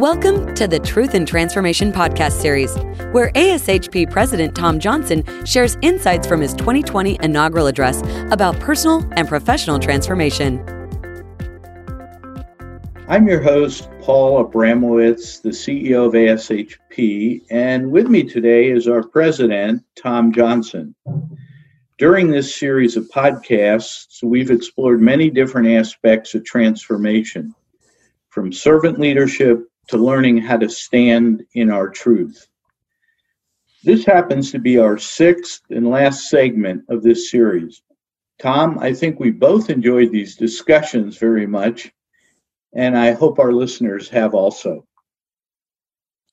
Welcome to the Truth and Transformation podcast series, where ASHP President Tom Johnson shares insights from his 2020 inaugural address about personal and professional transformation. I'm your host, Paul Abramowitz, the CEO of ASHP, and with me today is our president, Tom Johnson. During this series of podcasts, we've explored many different aspects of transformation, from servant leadership to learning how to stand in our truth. This happens to be our sixth and last segment of this series. Tom, I think we both enjoyed these discussions very much, and I hope our listeners have also.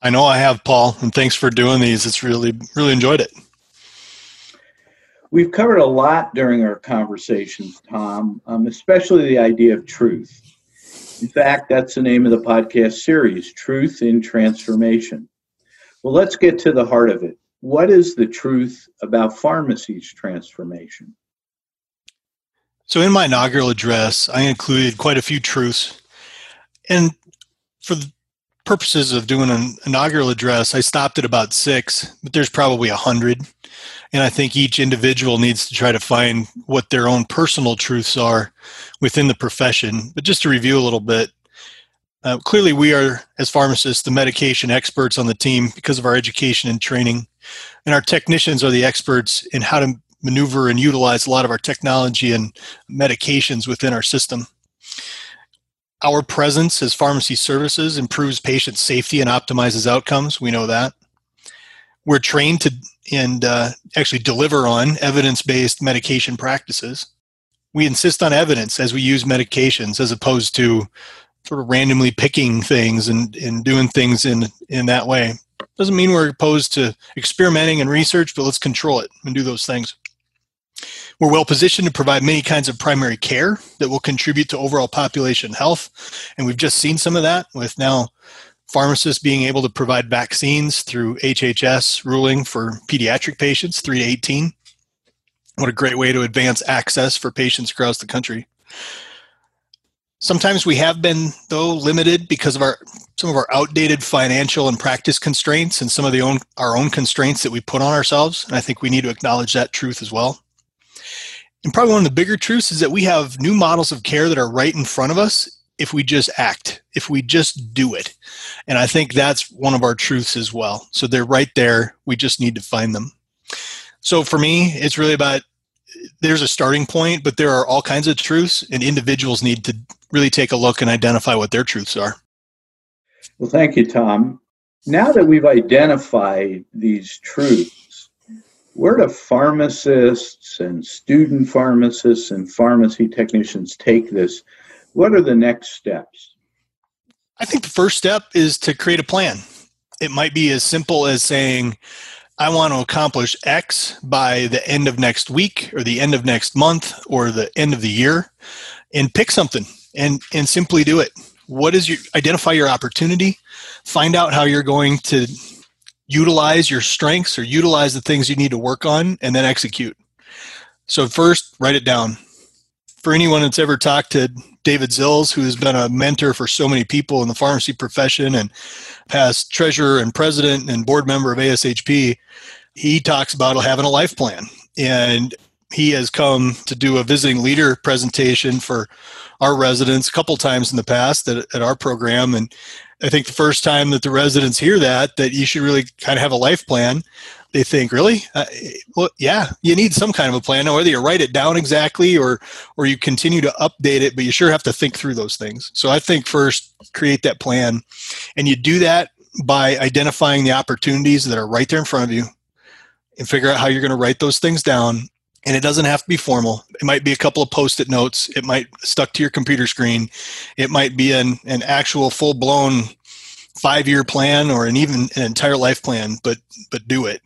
I know I have, Paul, and thanks for doing these. It's really, really enjoyed it. We've covered a lot during our conversations, Tom, um, especially the idea of truth. In fact, that's the name of the podcast series, Truth in Transformation. Well, let's get to the heart of it. What is the truth about pharmacy's transformation? So, in my inaugural address, I included quite a few truths. And for purposes of doing an inaugural address, I stopped at about six, but there's probably a hundred. And I think each individual needs to try to find what their own personal truths are within the profession. But just to review a little bit, uh, clearly we are, as pharmacists, the medication experts on the team because of our education and training. And our technicians are the experts in how to maneuver and utilize a lot of our technology and medications within our system. Our presence as pharmacy services improves patient safety and optimizes outcomes. We know that. We're trained to and uh, actually deliver on evidence based medication practices. We insist on evidence as we use medications as opposed to sort of randomly picking things and, and doing things in, in that way. Doesn't mean we're opposed to experimenting and research, but let's control it and do those things. We're well positioned to provide many kinds of primary care that will contribute to overall population health. And we've just seen some of that with now pharmacists being able to provide vaccines through HHS ruling for pediatric patients 3 to 18. What a great way to advance access for patients across the country. Sometimes we have been though limited because of our some of our outdated financial and practice constraints and some of the own our own constraints that we put on ourselves and I think we need to acknowledge that truth as well. And probably one of the bigger truths is that we have new models of care that are right in front of us if we just act, if we just do it. And I think that's one of our truths as well. So they're right there. We just need to find them. So for me, it's really about there's a starting point, but there are all kinds of truths, and individuals need to really take a look and identify what their truths are. Well, thank you, Tom. Now that we've identified these truths, where do pharmacists and student pharmacists and pharmacy technicians take this what are the next steps? I think the first step is to create a plan. It might be as simple as saying, I want to accomplish X by the end of next week or the end of next month or the end of the year and pick something and, and simply do it. What is your identify your opportunity, find out how you're going to utilize your strengths or utilize the things you need to work on and then execute. So first, write it down. For anyone that's ever talked to David Zilz, who has been a mentor for so many people in the pharmacy profession and past treasurer and president and board member of ASHP, he talks about having a life plan. And he has come to do a visiting leader presentation for our residents a couple times in the past at, at our program. And I think the first time that the residents hear that, that you should really kind of have a life plan, they think, really? Uh, well, yeah, you need some kind of a plan. Now, whether you write it down exactly or or you continue to update it, but you sure have to think through those things. So I think first create that plan, and you do that by identifying the opportunities that are right there in front of you, and figure out how you're going to write those things down. And it doesn't have to be formal. It might be a couple of post-it notes. It might stuck to your computer screen. It might be an an actual full-blown five-year plan or an even an entire life plan. But but do it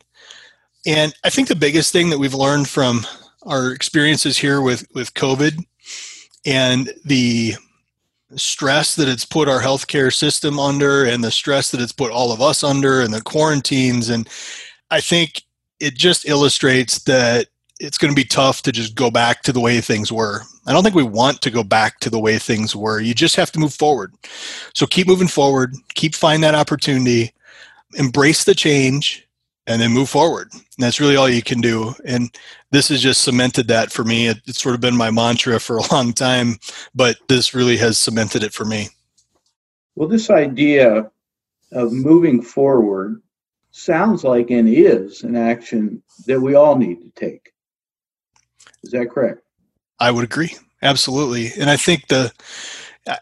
and I think the biggest thing that we've learned from our experiences here with, with COVID and the stress that it's put our healthcare system under and the stress that it's put all of us under and the quarantines and I think it just illustrates that it's going to be tough to just go back to the way things were. I don't think we want to go back to the way things were. You just have to move forward. So keep moving forward, keep finding that opportunity, embrace the change, and then move forward. And that's really all you can do. And this has just cemented that for me. It, it's sort of been my mantra for a long time, but this really has cemented it for me. Well, this idea of moving forward sounds like and is an action that we all need to take. Is that correct? I would agree. Absolutely. And I think the uh,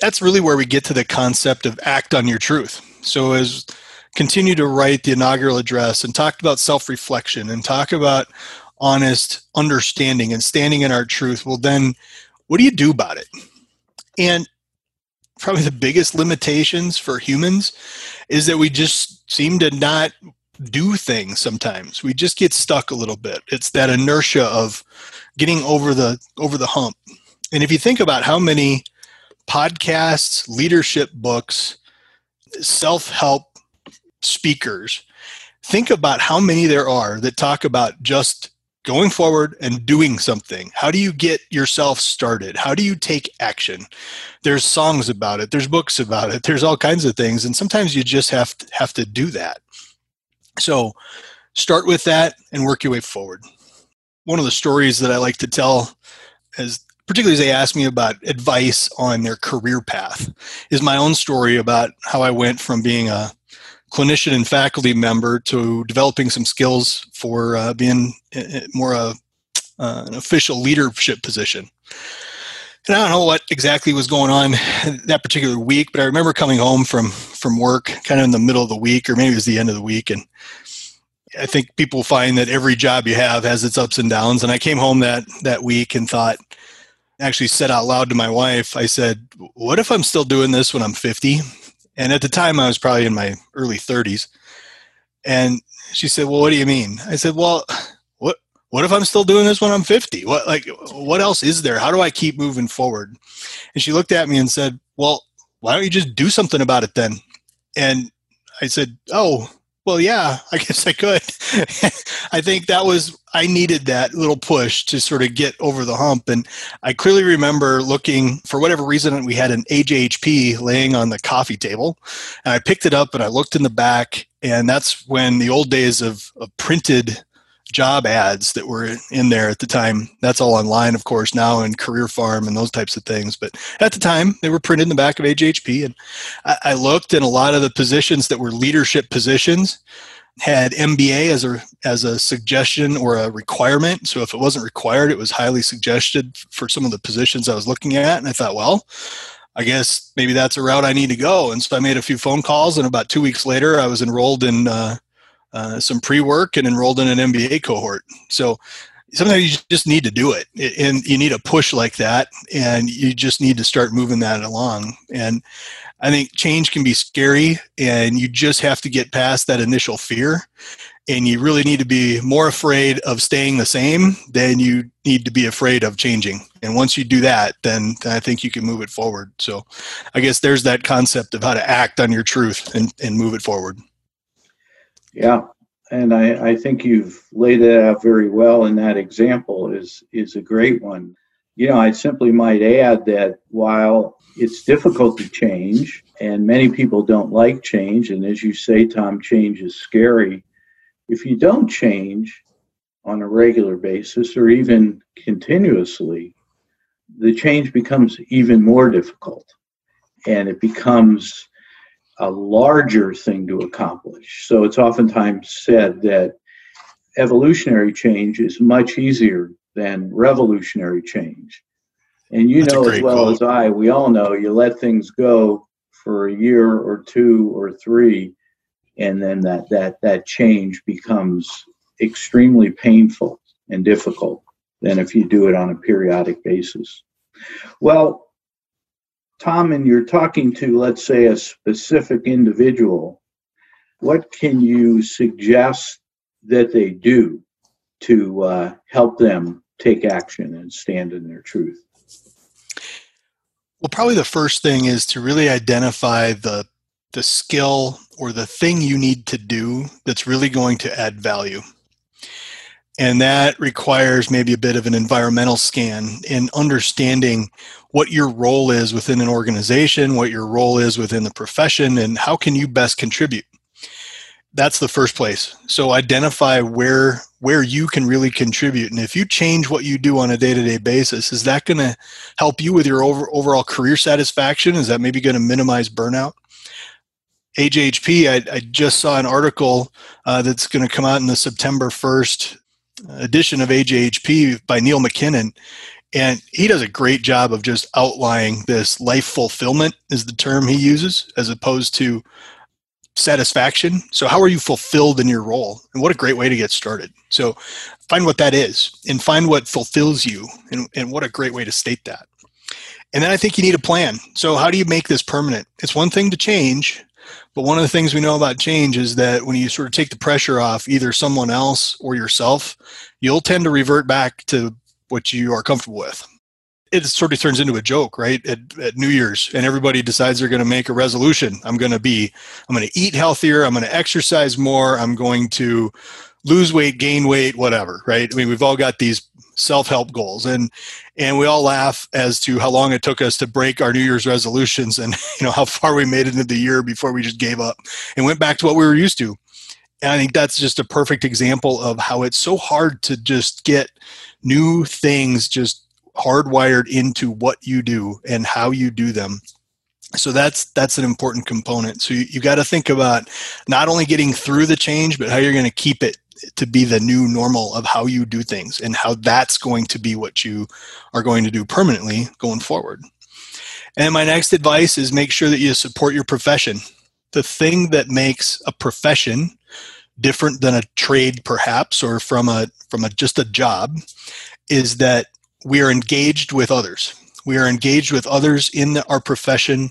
that's really where we get to the concept of act on your truth. So as continue to write the inaugural address and talk about self-reflection and talk about honest understanding and standing in our truth, well then what do you do about it? And probably the biggest limitations for humans is that we just seem to not do things sometimes. We just get stuck a little bit. It's that inertia of getting over the over the hump. And if you think about how many podcasts leadership books self-help speakers think about how many there are that talk about just going forward and doing something. How do you get yourself started? How do you take action? There's songs about it. There's books about it. There's all kinds of things. And sometimes you just have to have to do that so start with that and work your way forward. One of the stories that I like to tell is particularly as they ask me about advice on their career path is my own story about how I went from being a clinician and faculty member to developing some skills for uh, being uh, more a, uh, an official leadership position. And I don't know what exactly was going on that particular week, but I remember coming home from from work, kind of in the middle of the week, or maybe it was the end of the week, and I think people find that every job you have has its ups and downs. And I came home that that week and thought, actually said out loud to my wife, I said, "What if I'm still doing this when I'm 50?" And at the time, I was probably in my early 30s, and she said, "Well, what do you mean?" I said, "Well." What if I'm still doing this when I'm 50? What like what else is there? How do I keep moving forward? And she looked at me and said, "Well, why don't you just do something about it then?" And I said, "Oh, well, yeah, I guess I could." I think that was I needed that little push to sort of get over the hump and I clearly remember looking for whatever reason we had an AJHP laying on the coffee table and I picked it up and I looked in the back and that's when the old days of, of printed job ads that were in there at the time. That's all online, of course, now in CareerPharm and those types of things. But at the time, they were printed in the back of AJHP. And I, I looked, and a lot of the positions that were leadership positions had MBA as a as a suggestion or a requirement. So if it wasn't required, it was highly suggested for some of the positions I was looking at. And I thought, well, I guess maybe that's a route I need to go. And so I made a few phone calls, and about two weeks later, I was enrolled in uh, uh, some pre-work and enrolled in an MBA cohort. So sometimes you just need to do it and you need a push like that and you just need to start moving that along. And i think change can be scary and you just have to get past that initial fear and you really need to be more afraid of staying the same than you need to be afraid of changing. And once you do that then, i think you can move it forward. So i guess there's that concept of how to act on your truth and, and move it forward yeah, and I, I think you've laid it out very well. And that example is is a great one. You know, I simply might add that while it's difficult to change, and many people don't like change, and as you say, Tom, change is scary. If you don't change on a regular basis or even continuously, the change becomes even more difficult, and it becomes a larger thing to accomplish. So it's oftentimes said that evolutionary change is much easier than revolutionary change. And you That's know as well quote. as I, we all know you let things go for a year or two or three, and then that that that change becomes extremely painful and difficult than if you do it on a periodic basis. Well, Tom, and you're talking to, let's say, a specific individual, what can you suggest that they do to uh, help them take action and stand in their truth? Well, probably the first thing is to really identify the the skill or the thing you need to do that's really going to add value. And that requires maybe a bit of an environmental scan in understanding what your role is within an organization, what your role is within the profession, and how can you best contribute. That's the first place. So identify where where you can really contribute. And if you change what you do on a day-to-day basis, is that going to help you with your over, overall career satisfaction? Is that maybe going to minimize burnout? AJHP, I, I, just saw an article uh, that's going to come out in the September 1st edition of AJHP by Neil MacKinnon. And he does a great job of just outlining this life fulfillment, is the term he uses, as opposed to satisfaction. So, how are you fulfilled in your role? And what a great way to get started. So, find what that is and find what fulfills you, and, and what a great way to state that. And then I think you need a plan. So, how do you make this permanent? It's one thing to change, but one of the things we know about change is that when you sort of take the pressure off either someone else or yourself, you'll tend to revert back to what you are comfortable with. It sort of turns into a joke, right? At, at New Year's, and everybody decides they're going to make a resolution. I'm going to be, I'm going to eat healthier. I'm going to exercise more. I'm going to lose weight, gain weight, whatever, right? I mean, we've all got these self-help goals. And and we all laugh as to how long it took us to break our new year's resolutions and you know how far we made it into the year before we just gave up and went back to what we were used to. And i think that's just a perfect example of how it's so hard to just get new things just hardwired into what you do and how you do them. So that's that's an important component. So you, you got to think about not only getting through the change but how you're going to keep it to be the new normal of how you do things and how that's going to be what you are going to do permanently going forward. And my next advice is make sure that you support your profession. The thing that makes a profession different than a trade perhaps or from a from a just a job is that we are engaged with others. We are engaged with others in the, our profession.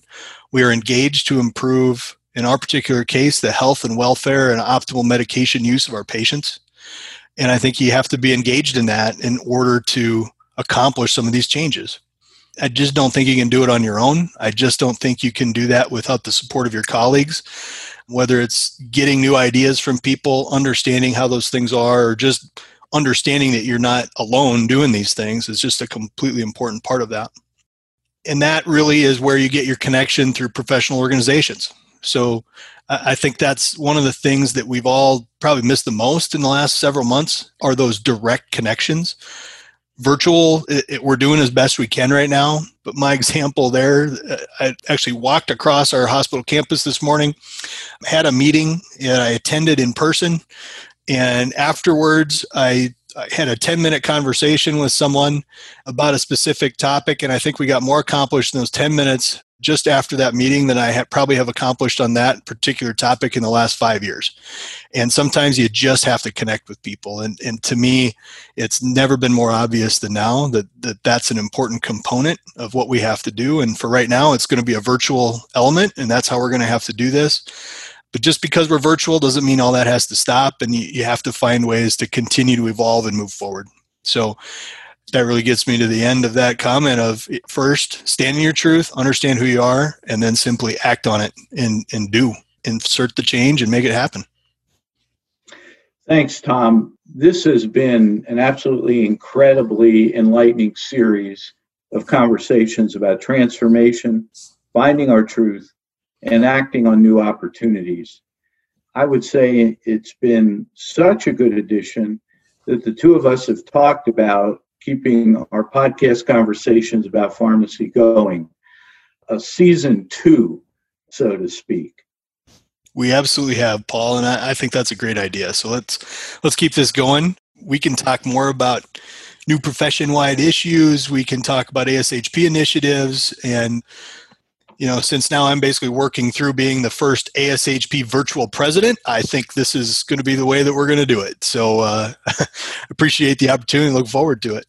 We are engaged to improve in our particular case, the health and welfare and optimal medication use of our patients. And I think you have to be engaged in that in order to accomplish some of these changes. I just don't think you can do it on your own. I just don't think you can do that without the support of your colleagues, whether it's getting new ideas from people, understanding how those things are, or just understanding that you're not alone doing these things is just a completely important part of that. And that really is where you get your connection through professional organizations. So I think that's one of the things that we've all probably missed the most in the last several months are those direct connections. Virtual, it, it, we're doing as best we can right now. But my example there, uh, I actually walked across our hospital campus this morning, had a meeting, and I attended in person. And afterwards, I I had a 10 minute conversation with someone about a specific topic, and I think we got more accomplished in those 10 minutes just after that meeting than I probably have accomplished on that particular topic in the last five years. And sometimes you just have to connect with people. And, and to me, it's never been more obvious than now that, that that's an important component of what we have to do. And for right now, it's going to be a virtual element, and that's how we're going to have to do this. But just because we're virtual doesn't mean all that has to stop, and you, you have to find ways to continue to evolve and move forward. So that really gets me to the end of that comment of eh, first stand in your truth understand who you are and then simply act on it and and do insert the change and make it happen. Thanks tom. This has been an absolutely incredibly enlightening series of conversations about transformation finding our truth and acting on new opportunities. I would say it's been such a good addition that the two of us have talked about keeping our podcast conversations about pharmacy going. A season two, so to speak. We absolutely have, Paul, and I, I think that's a great idea. So let's let's keep this going. We can talk more about new profession-wide issues. We can talk about ASHP initiatives and you know, since now I'm basically working through being the first ASHP virtual president, I think this is going to be the way that we're going to do it. So, uh, appreciate the opportunity look forward to it.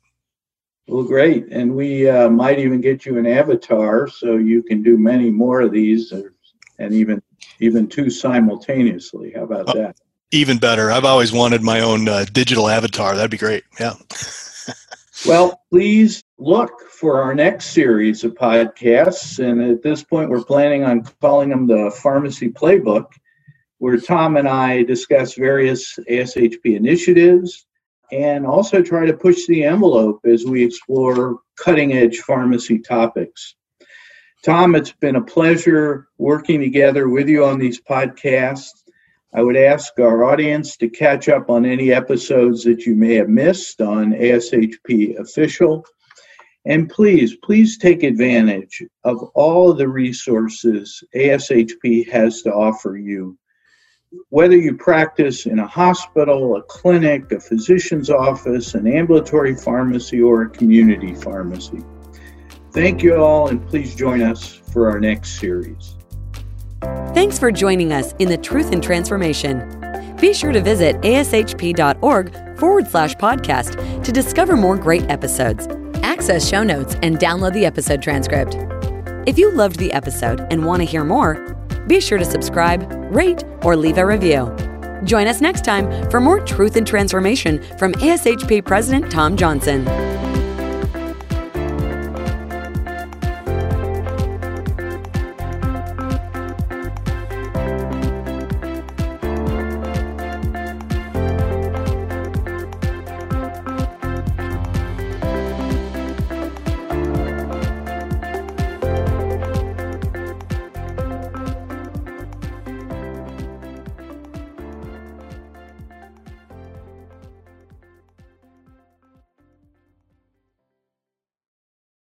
Well, great. And we uh, might even get you an avatar so you can do many more of these or, and even even two simultaneously. How about oh, that? Even better. I've always wanted my own uh, digital avatar. That'd be great. Yeah. well, please look for our next series of podcasts. And at this point, we're planning on calling them the Pharmacy Playbook, where Tom and I discuss various ASHP initiatives, and also try to push the envelope as we explore cutting edge pharmacy topics. Tom, it's been a pleasure working together with you on these podcasts. I would ask our audience to catch up on any episodes that you may have missed on ASHP Official. And please, please take advantage of all the resources ASHP has to offer you. Whether you practice in a hospital, a clinic, a physician's office, an ambulatory pharmacy, or a community pharmacy. Thank you all, and please join us for our next series. Thanks for joining us in the Truth and Transformation. Be sure to visit ashp.org forward slash podcast to discover more great episodes, access show notes, and download the episode transcript. If you loved the episode and want to hear more, be sure to subscribe, rate, or leave a review. Join us next time for more truth and transformation from ASHP President Tom Johnson.